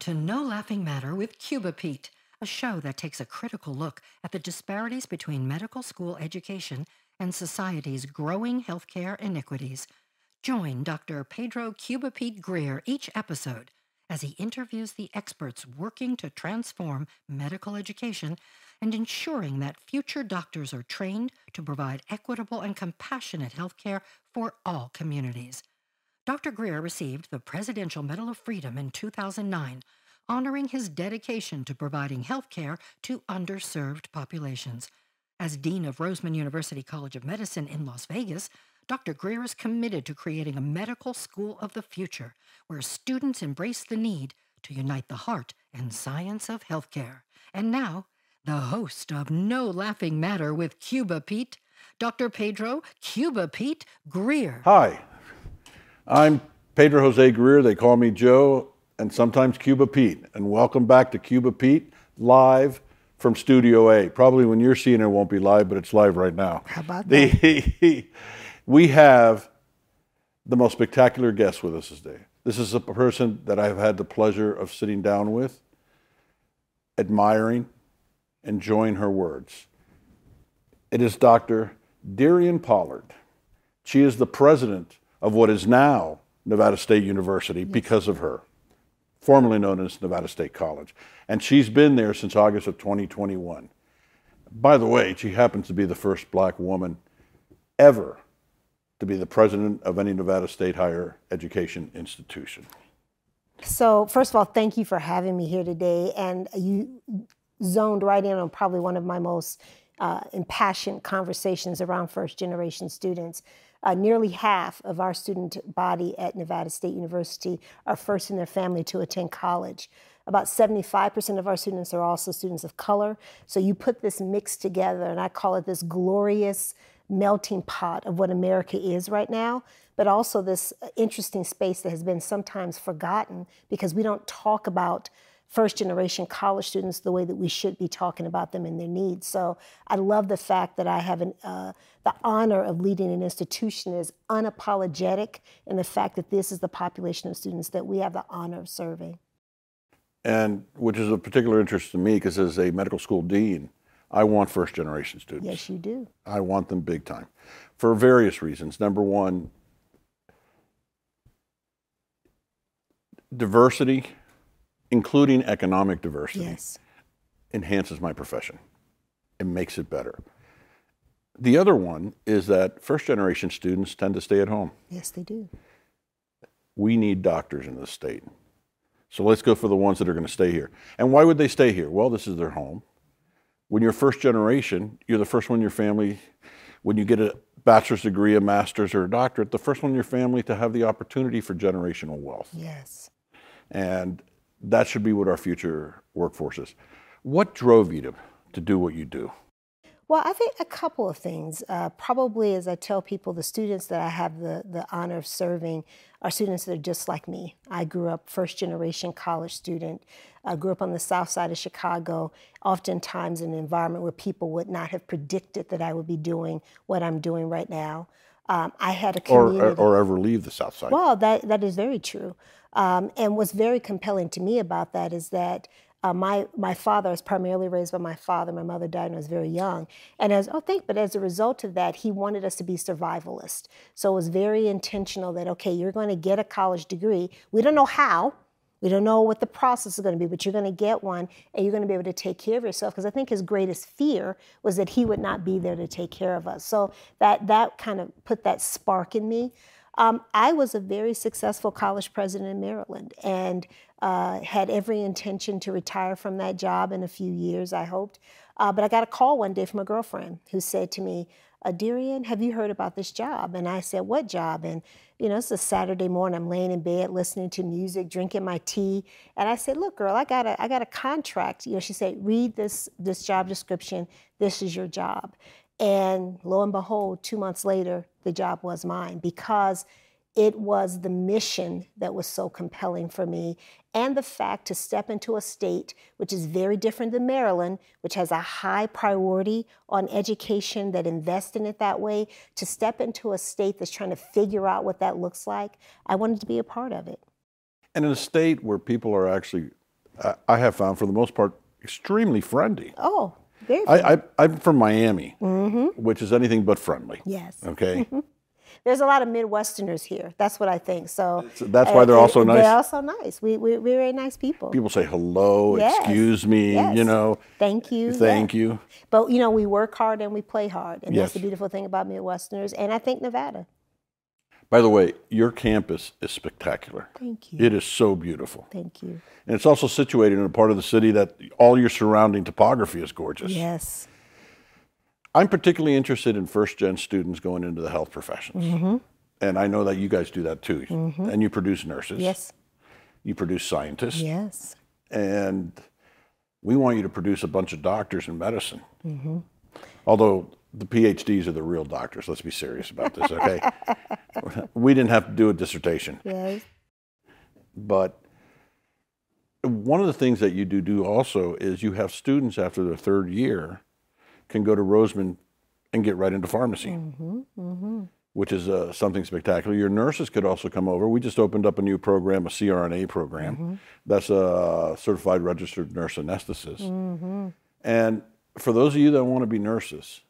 To No Laughing Matter with Cuba Pete, a show that takes a critical look at the disparities between medical school education and society's growing healthcare iniquities. Join Dr. Pedro Cuba Pete Greer each episode as he interviews the experts working to transform medical education and ensuring that future doctors are trained to provide equitable and compassionate healthcare for all communities. Dr. Greer received the Presidential Medal of Freedom in 2009, honoring his dedication to providing health care to underserved populations. As Dean of Roseman University College of Medicine in Las Vegas, Dr. Greer is committed to creating a medical school of the future where students embrace the need to unite the heart and science of healthcare. And now, the host of No Laughing Matter with Cuba Pete, Dr. Pedro Cuba Pete Greer. Hi, I'm Pedro Jose Greer. They call me Joe and sometimes Cuba Pete. And welcome back to Cuba Pete live from Studio A. Probably when you're seeing it, it won't be live, but it's live right now. How about The, we have the most spectacular guest with us today. This is a person that I've had the pleasure of sitting down with, admiring, enjoying her words. It is Dr. DeRionne Pollard. She is the president of what is now Nevada State University because of her, formerly known as Nevada State College. And she's been there since August of 2021. By the way, she happens to be the first black woman ever to be the president of any Nevada State higher education institution. So, first of all, thank you for having me here today. And you zoned right in on probably one of my most uh, impassioned conversations around first generation students. Uh, nearly half of our student body at Nevada State University are first in their family to attend college. About 75% of our students are also students of color. So you put this mix together, and I call it this glorious melting pot of what America is right now, but also this interesting space that has been sometimes forgotten because we don't talk about first generation college students the way that we should be talking about them and their needs. So I love the fact that I have an, uh, the honor of leading an institution that is unapologetic in the fact that this is the population of students that we have the honor of serving. And which is of particular interest to me because as a medical school dean, I want first generation students. Yes, you do. I want them big time for various reasons. Number one, diversity, including economic diversity, Yes. enhances my profession. It makes it better. The other one is that first generation students tend to stay at home. Yes, they do. We need doctors in this state. So let's go for the ones that are going to stay here. And why would they stay here? Well, this is their home. When you're first generation, you're the first one in your family. When you get a bachelor's degree, a master's, or a doctorate, the first one in your family to have the opportunity for generational wealth. Yes. And that should be what our future workforce is. What drove you to, to do what you do? Well, I think a couple of things. Uh, probably, as I tell people, the students that I have the, the honor of serving are students that are just like me. I grew up first generation college student. I grew up on the south side of Chicago, oftentimes in an environment where people would not have predicted that I would be doing what I'm doing right now. Um, I had a Or, community. or, or ever leave the South Side? Well, that that is very true. Um, and what's very compelling to me about that is that uh, my my father was primarily raised by my father. My mother died when I was very young, and as oh, think, but as a result of that, he wanted us to be survivalist. So it was very intentional that okay, you're going to get a college degree. We don't know how. We don't know what the process is going to be, but you're going to get one and you're going to be able to take care of yourself. Because I think his greatest fear was that he would not be there to take care of us. So that that kind of put that spark in me. Um, I was a very successful college president in Maryland and uh, had every intention to retire from that job in a few years, I hoped. Uh, but I got a call one day from a girlfriend who said to me, Adirian, have you heard about this job? And I said, What job? And, you know, it's a Saturday morning. I'm laying in bed listening to music, drinking my tea. And I said, Look, girl, I got a, I got a contract. You know, she said, Read this, this job description. This is your job. And lo and behold, two months later, the job was mine because it was the mission that was so compelling for me and the fact to step into a state which is very different than Maryland, which has a high priority on education that invests in it that way, to step into a state that's trying to figure out what that looks like, I wanted to be a part of it. And in a state where people are actually, I have found for the most part, extremely friendly. Oh, very friendly. I, I, I'm from Miami, mm-hmm. which is anything but friendly. yes. Okay. There's a lot of Midwesterners here. That's what I think. So, that's why they're also nice. They're also nice. We, we, we're very nice people. People say hello, Yes, excuse me, yes. you know, Thank you. thank you. But you know, we work hard and we play hard, and that's the beautiful thing about Midwesterners, and I think Nevada. By the way, your campus is spectacular. Thank you. It is so beautiful. Thank you. And it's also situated in a part of the city that all your surrounding topography is gorgeous. Yes. I'm particularly interested in first gen students going into the health professions. Mm-hmm. And I know that you guys do that too. And you produce nurses, Yes. you produce scientists, Yes. and we want you to produce a bunch of doctors in medicine. Mm-hmm. Although the PhDs are the real doctors, let's be serious about this, okay? we didn't have to do a dissertation. Yes. But one of the things that you do do also is you have students after their third year can go to Roseman and get right into pharmacy, mm-hmm, mm-hmm. which is uh, something spectacular. Your nurses could also come over. We just opened up a new program, a CRNA program. Mm-hmm. That's a certified registered nurse anesthetist. And for those of you that want to be nurses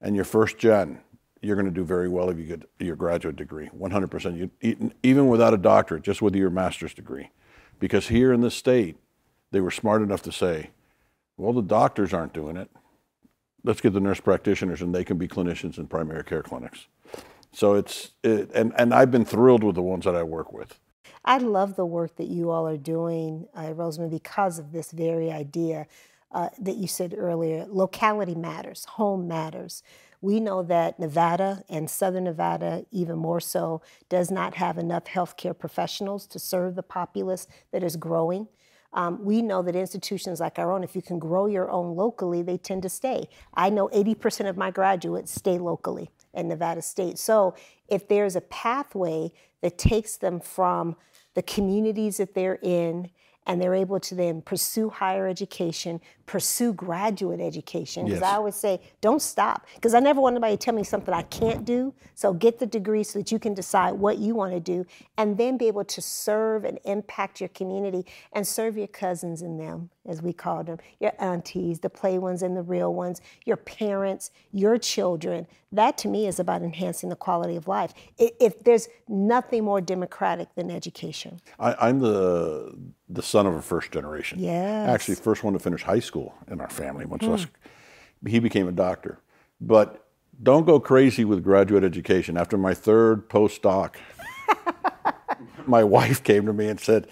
and you're first gen, you're going to do very well if you get your graduate degree, 100%. You, even without a doctorate, just with your master's degree. Because here in this state, they were smart enough to say, well, the doctors aren't doing it. Let's get the nurse practitioners and they can be clinicians in primary care clinics. So it's, it, and, and I've been thrilled with the ones that I work with. I love the work that you all are doing, uh, Roseman, because of this very idea uh, that you said earlier. Locality matters, home matters. We know that Nevada and Southern Nevada, even more so, does not have enough healthcare professionals to serve the populace that is growing. Um, we know that institutions like our own, if you can grow your own locally, they tend to stay. I know 80% of my graduates stay locally in Nevada State. So if there's a pathway that takes them from the communities that they're in and they're able to then pursue higher education, pursue graduate education. Because Yes. I always say, don't stop. Because I never want anybody to tell me something I can't do. So get the degree so that you can decide what you want to do and then be able to serve and impact your community and serve your cousins and them, as we call them, your aunties, the play ones and the real ones, your parents, your children. That to me is about enhancing the quality of life. If there's nothing more democratic than education. I, I'm the the son of a first generation. Yes. Actually, first one to finish high school in our family. Much hmm. less, he became a doctor. But don't go crazy with graduate education. After my third postdoc, my wife came to me and said,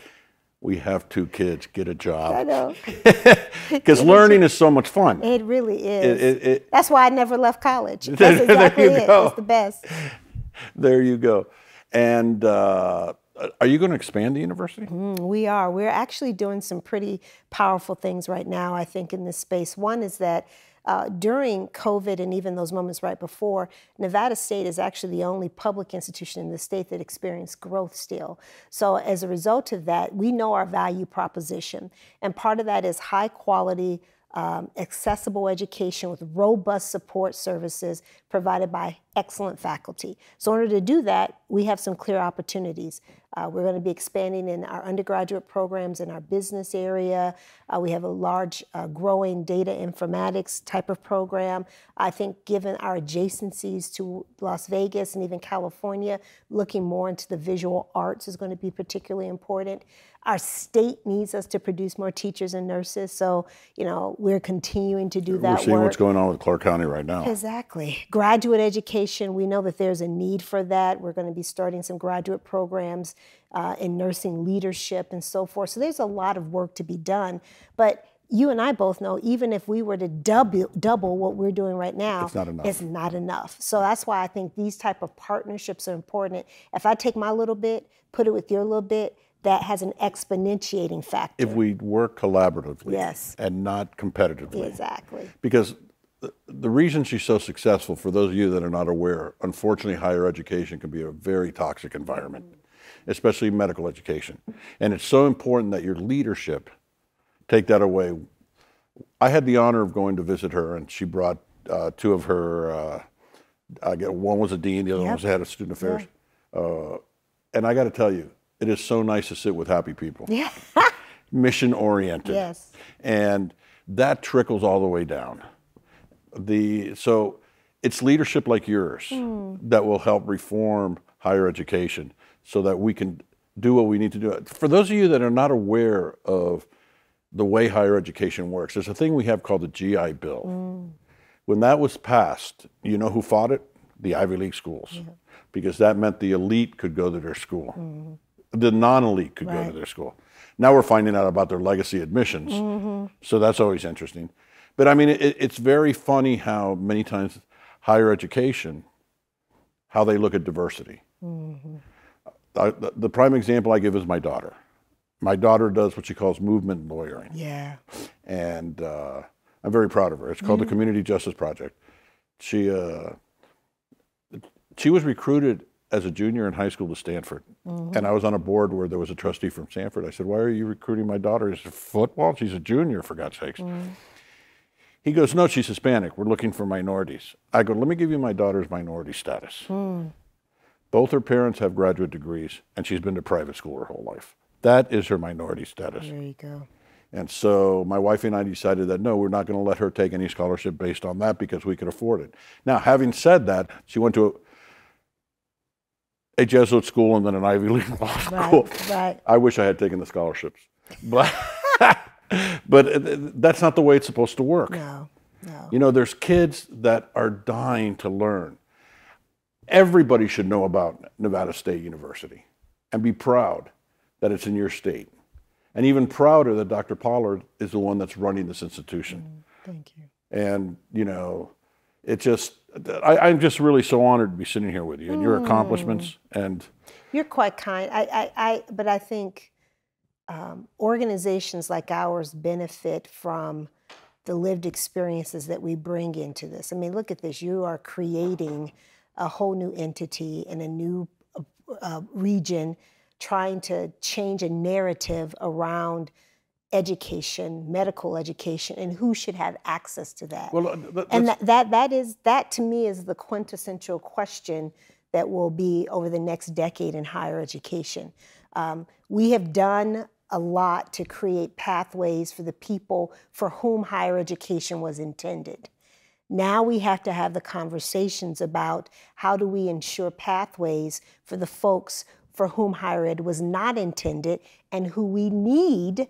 "We have two kids. Get a job." I know. Because learning is so much fun. It really is. It- it- it- That's why I never left college. That's There you it. go. That's the best. there you go. And uh, are you going to expand the university? We are. We're actually doing some pretty powerful things right now, I think, in this space. One is that uh, during COVID and even those moments right before, Nevada State is actually the only public institution in the state that experienced growth still. So, as a result of that, we know our value proposition. And part of that is high quality, um, accessible education with robust support services provided by excellent faculty. So, in order to do that, we have some clear opportunities. Uh, we're going to be expanding in our undergraduate programs in our business area. Uh, we have a large, uh, growing data informatics type of program. I think, given our adjacencies to Las Vegas and even California, looking more into the visual arts is going to be particularly important. Our state needs us to produce more teachers and nurses, so you know we're continuing to do that We're seeing work. what's going on with Clark County right now. Exactly. Graduate education, we know that there's a need for that. We're going to be starting some graduate programs uh, in nursing leadership and so forth. So there's a lot of work to be done. But you and I both know, even if we were to double double what we're doing right now, It's not enough. It's not enough. So that's why I think these type of partnerships are important. If I take my little bit, put it with your little bit, that has an exponentiating factor. If we work collaboratively Yes. and not competitively. exactly. Because the, reason she's so successful, for those of you that are not aware, unfortunately, higher education can be a very toxic environment, especially medical education. And it's so important that your leadership take that away. I had the honor of going to visit her, and she brought uh, two of her. Uh, I get one was a dean, the other one was the head of student affairs. Uh, and I got to tell you, it is so nice to sit with happy people Yeah. mission oriented. Yes. And that trickles all the way down. The so it's leadership like yours hmm. that will help reform higher education so that we can do what we need to do. For those of you that are not aware of the way higher education works, there's a thing we have called the GI Bill. Hmm. When that was passed, you know who fought it? The Ivy League schools. Because that meant the elite could go to their school hmm. the non-elite could go to their school. Now we're finding out about their legacy admissions, mm-hmm. so that's always interesting. But I mean, it, it's very funny how many times higher education, how they look at diversity. I- the, the prime example I give is my daughter. My daughter does what she calls movement lawyering Yeah. and uh, I'm very proud of her. It's called the Community Justice Project. She uh, she was recruited as a junior in high school to Stanford, and I was on a board where there was a trustee from Stanford. I said, "Why are you recruiting my daughter?" He said, "Football? She's a junior, for God's sakes." He goes, "No, she's Hispanic. We're looking for minorities." I go, "Let me give you my daughter's minority status." Hmm. Both her parents have graduate degrees, and she's been to private school her whole life. That is her minority status. There you go. And so my wife and I decided that no, we're not going to let her take any scholarship based on that because we could afford it. Now, having said that, she went to a, a Jesuit school and then an Ivy League law school. Right. Right. I wish I had taken the scholarships, but but uh, that's not the way it's supposed to work. No. No. You know, there's kids that are dying to learn. Everybody should know about Nevada State University and be proud that it's in your state. And even prouder that Dr. Pollard is the one that's running this institution. Mm, thank you. And, you know, it just, I, I'm just really so honored to be sitting here with you and your mm. accomplishments. And You're quite kind. I, I, I but I think um, organizations like ours benefit from the lived experiences that we bring into this. I mean, look at this. You are creating a whole new entity in a new uh, uh, region, trying to change a narrative around education, medical education, and who should have access to that. well, uh, and that, that that is that to me is the quintessential question that will be over the next decade in higher education. Um, we have done a lot to create pathways for the people for whom higher education was intended. Now we have to have the conversations about how do we ensure pathways for the folks for whom higher ed was not intended and who we need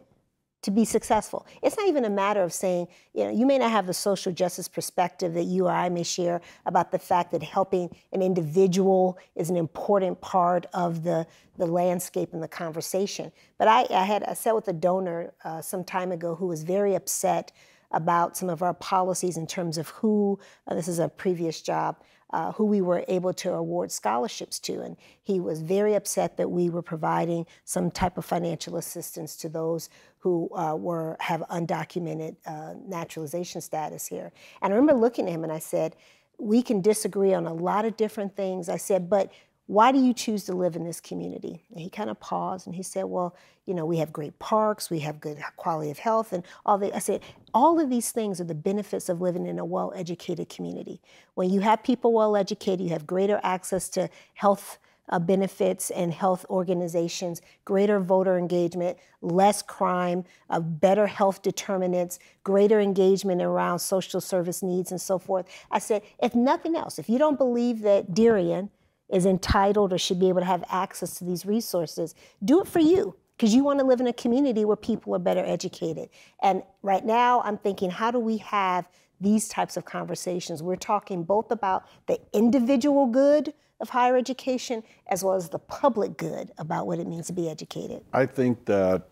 to be successful. It's not even a matter of saying, you know, you may not have the social justice perspective that you or I may share about the fact that helping an individual is an important part of the, the landscape and the conversation. But I, I had I sat with a donor uh, some time ago who was very upset about some of our policies in terms of who, uh, this is a previous job, uh, who we were able to award scholarships to. And he was very upset that we were providing some type of financial assistance to those who uh, were have undocumented uh, naturalization status here. And I remember looking at him and I said, we can disagree on a lot of different things. I said, but why do you choose to live in this community? And he kind of paused and he said, well, you know, we have great parks, we have good quality of health and all the, I said, all of these things are the benefits of living in a well-educated community. When you have people well-educated, you have greater access to health uh, benefits and health organizations, greater voter engagement, less crime, uh, better health determinants, greater engagement around social service needs and so forth. I said, if nothing else, if you don't believe that Darien is entitled or should be able to have access to these resources, do it for you because you want to live in a community where people are better educated. And right now, I'm thinking, how do we have these types of conversations? We're talking both about the individual good of higher education as well as the public good about what it means to be educated. I think that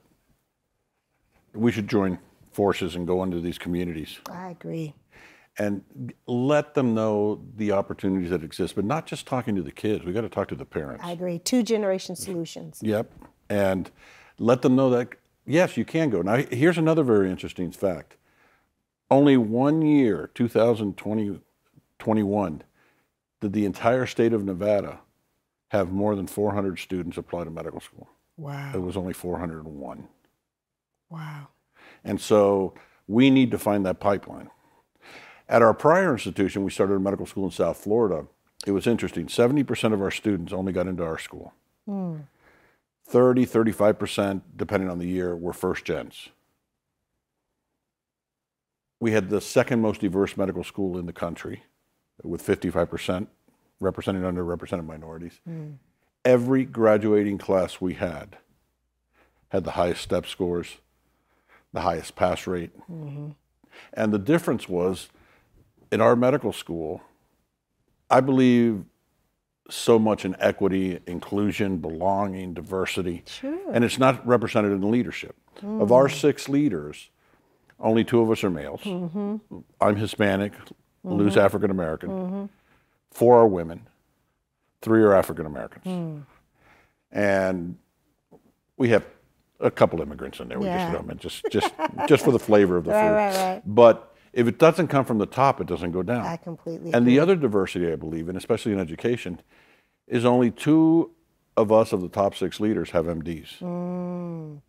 we should join forces and go into these communities I agree. And let them know the opportunities that exist, but not just talking to the kids. We got to talk to the parents. I agree. Two generation solutions. Yep. And let them know that, yes, you can go. Now, here's another very interesting fact. Only one year, 2020, 21, did the entire state of Nevada have more than 400 students apply to medical school. Wow. It was only 401. Wow. And so we need to find that pipeline. At our prior institution, we started a medical school in South Florida. It was interesting. 70% of our students only got into our school. Hmm. 30, 35%, depending on the year, were first gens. We had the second most diverse medical school in the country with 55% representing underrepresented minorities. Hmm. Every graduating class we had had the highest step scores, the highest pass rate. Mm-hmm. And the difference was in our medical school, I believe so much in equity, inclusion, belonging, diversity. Sure. And it's not represented in leadership. Of our hmm. six leaders, only two of us are males. Mm-hmm. I'm Hispanic, mm-hmm. Lou's African American. Mm-hmm. Four are women, three are African Americans. Hmm. And we have a couple immigrants in there. We Yeah. just throw 'em in, just just just for the flavor of the Right, food. right, right. But if it doesn't come from the top, it doesn't go down. I completely And the other diversity I believe in, especially in education, is only two of us of the top six leaders have MDs. Mm.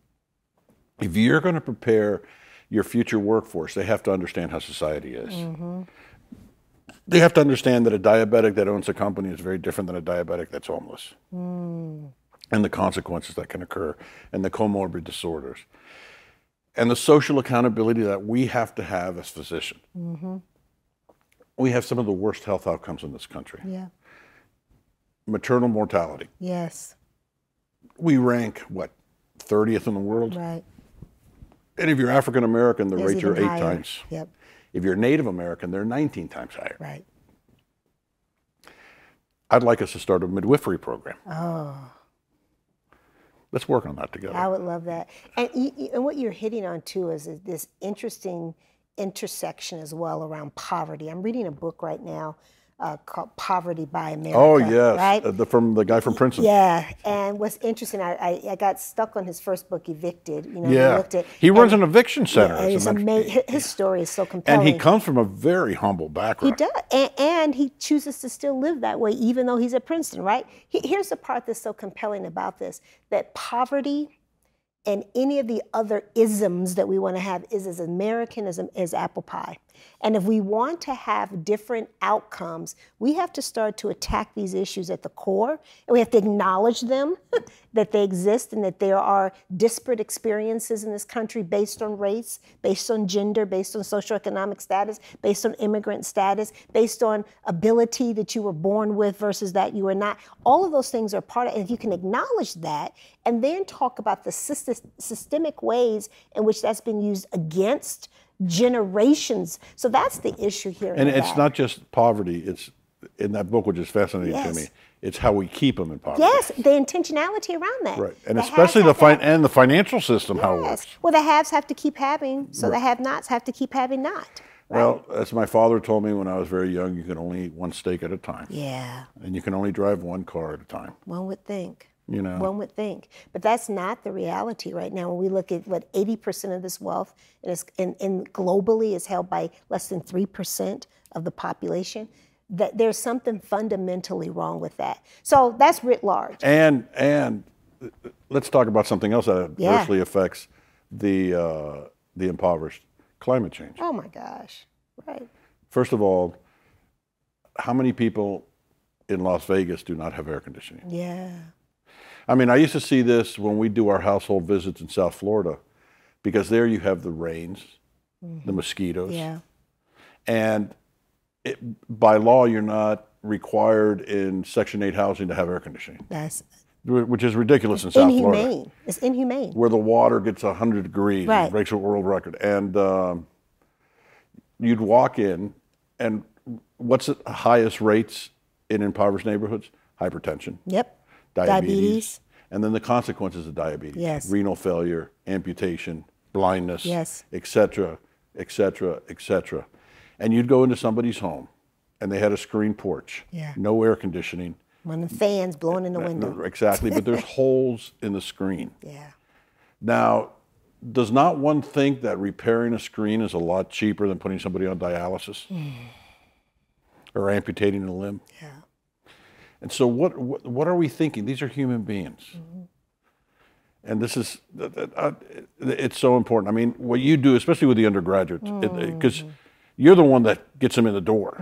If you're going to prepare your future workforce, they have to understand how society is. Mm-hmm. They have to understand that a diabetic that owns a company is very different than a diabetic that's homeless. Mm. And the consequences that can occur, and the comorbid disorders, and the social accountability that we have to have as physicians. Mm-hmm. We have some of the worst health outcomes in this country. Yeah. Maternal mortality. Yes. We rank, what, 30th in the world? Right. And if you're African American, the rates are eight higher. times. Yep. If you're Native American, they're 19 times higher. Right. I'd like us to start a midwifery program. Oh. Let's work on that together. I would love that. And, and what you're hitting on too is this interesting intersection as well around poverty. I'm reading a book right now uh, called Poverty by America. oh, yes. Right? Uh, the, from the guy from Princeton. yeah. And what's interesting, I, I, I got stuck on his first book, Evicted. You know, I Yeah. looked at, He runs and- an eviction center. yeah, as a it's matter- ama- his story is so compelling. and he comes from a very humble background. He does, and, and he chooses to still live that way, even though he's at Princeton, right? He- Here's the part that's so compelling about this: that poverty and any of the other isms that we want to have is as American as, as apple pie. And if we want to have different outcomes, we have to start to attack these issues at the core, and we have to acknowledge them, that they exist, and that there are disparate experiences in this country based on race, based on gender, based on socioeconomic status, based on immigrant status, based on ability that you were born with versus that you were not. All of those things are part of, it. and if you can acknowledge that, and then talk about the syst- systemic ways in which that's been used against generations. So that's the issue here. and it's not just poverty. It's in that book, which is fascinating Yes. to me. It's how we keep them in poverty. Yes, the intentionality around that. Right. And The especially the fin- and the financial system, how it works. Well, the haves have to keep having, so the have-nots have to keep having not. Well, as my father told me when I was very young, you can only eat one steak at a time, Yeah, and you can only drive one car at a time. one would think. You know. One would think, but that's not the reality right now. When we look at what 80% of this wealth and, is, and, and globally is held by less than 3% of the population, that there's something fundamentally wrong with that. So that's writ large. And and let's talk about something else that Yeah. adversely affects the uh, the impoverished: climate change. Oh my gosh, right? First of all, how many people in Las Vegas do not have air conditioning? Yeah, I mean, I used to see this when we do our household visits in South Florida, because there you have the rains, the mosquitoes, yeah, and it, by law you're not required in Section 8 housing to have air conditioning, that's which is ridiculous in South Florida. inhumane. It's inhumane. where the water gets 100 degrees Right. breaks a world record. And um, you'd walk in, and what's the highest rates in impoverished neighborhoods? Hypertension, Yep. Diabetes, Diabetes. and then the consequences of diabetes Yes. renal failure, amputation, blindness, Yes. et cetera, et cetera, et cetera. And you'd go into somebody's home and they had a screen porch, Yeah. no air conditioning. One of the fans blowing in the window. Exactly, but there's holes in the screen. Yeah. Now, does not one think that repairing a screen is a lot cheaper than putting somebody on dialysis hmm. or amputating a limb? Yeah. And so, what, what, what are we thinking? These are human beings. Mm-hmm. And this is, uh, it's so important. I mean, what you do, especially with the undergraduates, because Mm-hmm. you're the one that gets them in the door.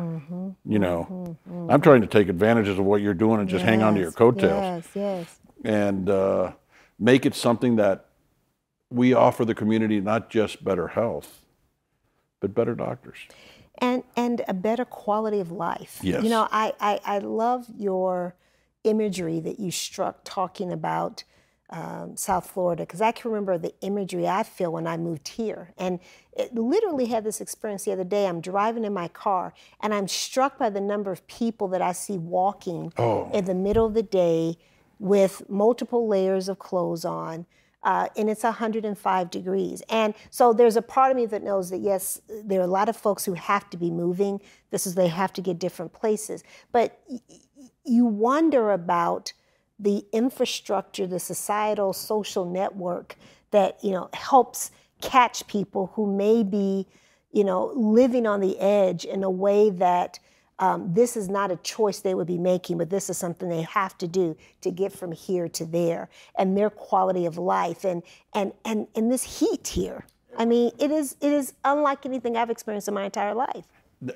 You know, I'm trying to take advantages of what you're doing and just hang on to your Yes, coattails Yes, yes. and uh, make it something that we offer the community not just better health, but better doctors. And and a better quality of life. Yes. You know, I, I I love your imagery that you struck talking about um, South Florida because I can remember the imagery I feel when I moved here, and it literally had this experience the other day. I'm driving in my car, and I'm struck by the number of people that I see walking Oh. in the middle of the day with multiple layers of clothes on. Uh, and it's 105 degrees. And so there's a part of me that knows that yes, there are a lot of folks who have to be moving. This is they have to get different places. But you wonder about the infrastructure, the societal social network that you know helps catch people who may be, you know, living on the edge in a way that um, this is not a choice they would be making, but this is something they have to do to get from here to there, and their quality of life, and and and and this heat here. I mean, it is it is unlike anything I've experienced in my entire life.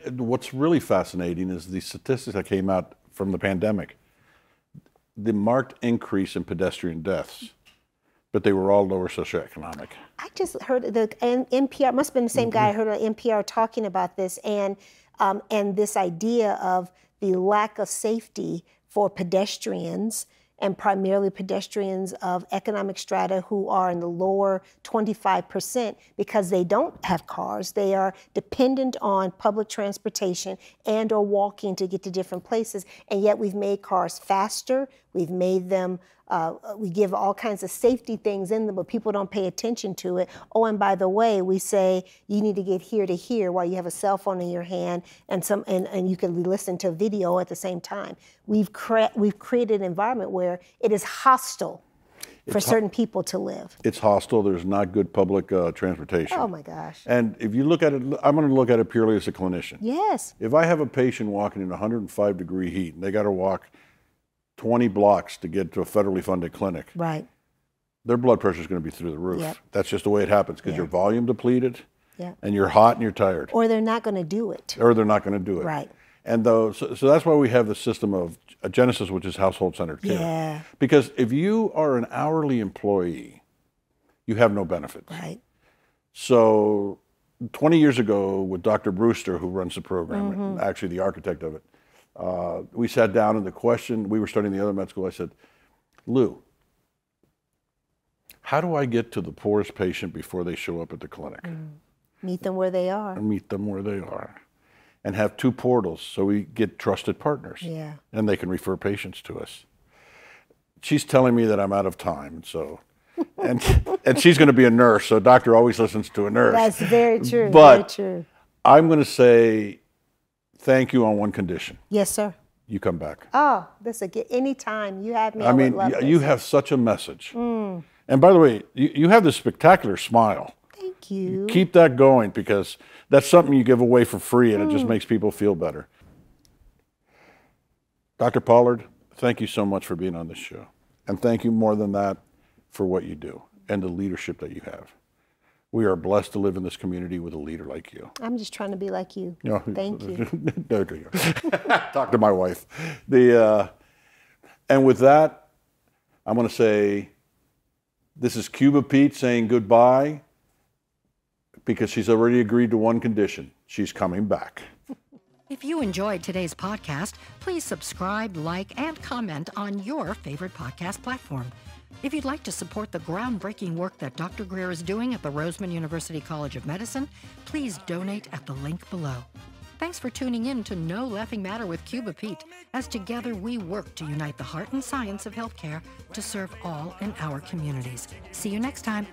What's really fascinating is the statistics that came out from the pandemic. The marked increase in pedestrian deaths, but they were all lower socioeconomic. I just heard the NPR must have been the same guy I heard on NPR talking about this and um, and this idea of the lack of safety for pedestrians and primarily pedestrians of economic strata who are in the lower 25% because they don't have cars. They are dependent on public transportation and or walking to get to different places and yet we've made cars faster we've made them uh, we give all kinds of safety things in them, but people don't pay attention to it. Oh, and by the way, we say you need to get here to here while you have a cell phone in your hand and some, and, and you can listen to video at the same time. We've cre- we've created an environment where it is hostile for certain people to live. It's hostile. There's not good public uh, transportation. Oh my gosh. And if you look at it, I'm going to look at it purely as a clinician. Yes. If I have a patient walking in 105 degree heat and they got to walk 20 blocks to get to a federally funded clinic, Right. their blood pressure is going to be through the roof. Yep. That's just the way it happens because Yeah. you're volume depleted Yeah. and you're hot and you're tired, Or they're not going to do it. or they're not going to do it. Right. And though, so, so that's why we have the system of a Genesis, which is household centered care. Yeah. Because if you are an hourly employee, you have no benefits. Right. So, 20 years ago, with Dr. Brewster, who runs the program, Mm-hmm. actually the architect of it, uh, we sat down and the question we were studying the other med school. I said, Lou, how do I get to the poorest patient before they show up at the clinic Meet them where they are. and meet them where they are? And have two portals so we get trusted partners Yeah. and they can refer patients to us. She's telling me that I'm out of time, so. And, and she's going to be a nurse, so a doctor always listens to a nurse. That's very true. But- very true. I'm going to say thank you on one condition. Yes, sir. You come back. Oh, this a get anytime you have me. I would mean, y- you have such a message. Mm. And by the way, you, you have this spectacular smile. Thank you. Keep that going because that's something you give away for free and it just mm. makes people feel better. Dr. Pollard, thank you so much for being on this show. And thank you more than that for what you do and the leadership that you have. We are blessed to live in this community with a leader like you. I'm just trying to be like you. No, Thank you. There you go. Talk to my wife. The uh, and with that, I'm going to say, this is Cuba Pete saying goodbye, because she's already agreed to one condition: she's coming back. If you enjoyed today's podcast, please subscribe, like, and comment on your favorite podcast platform. If you'd like to support the groundbreaking work that Dr. Greer is doing at the Roseman University College of Medicine, please donate at the link below. Thanks for tuning in to No Laughing Matter with Cuba Pete, as together we work to unite the heart and science of healthcare to serve all in our communities. See you next time.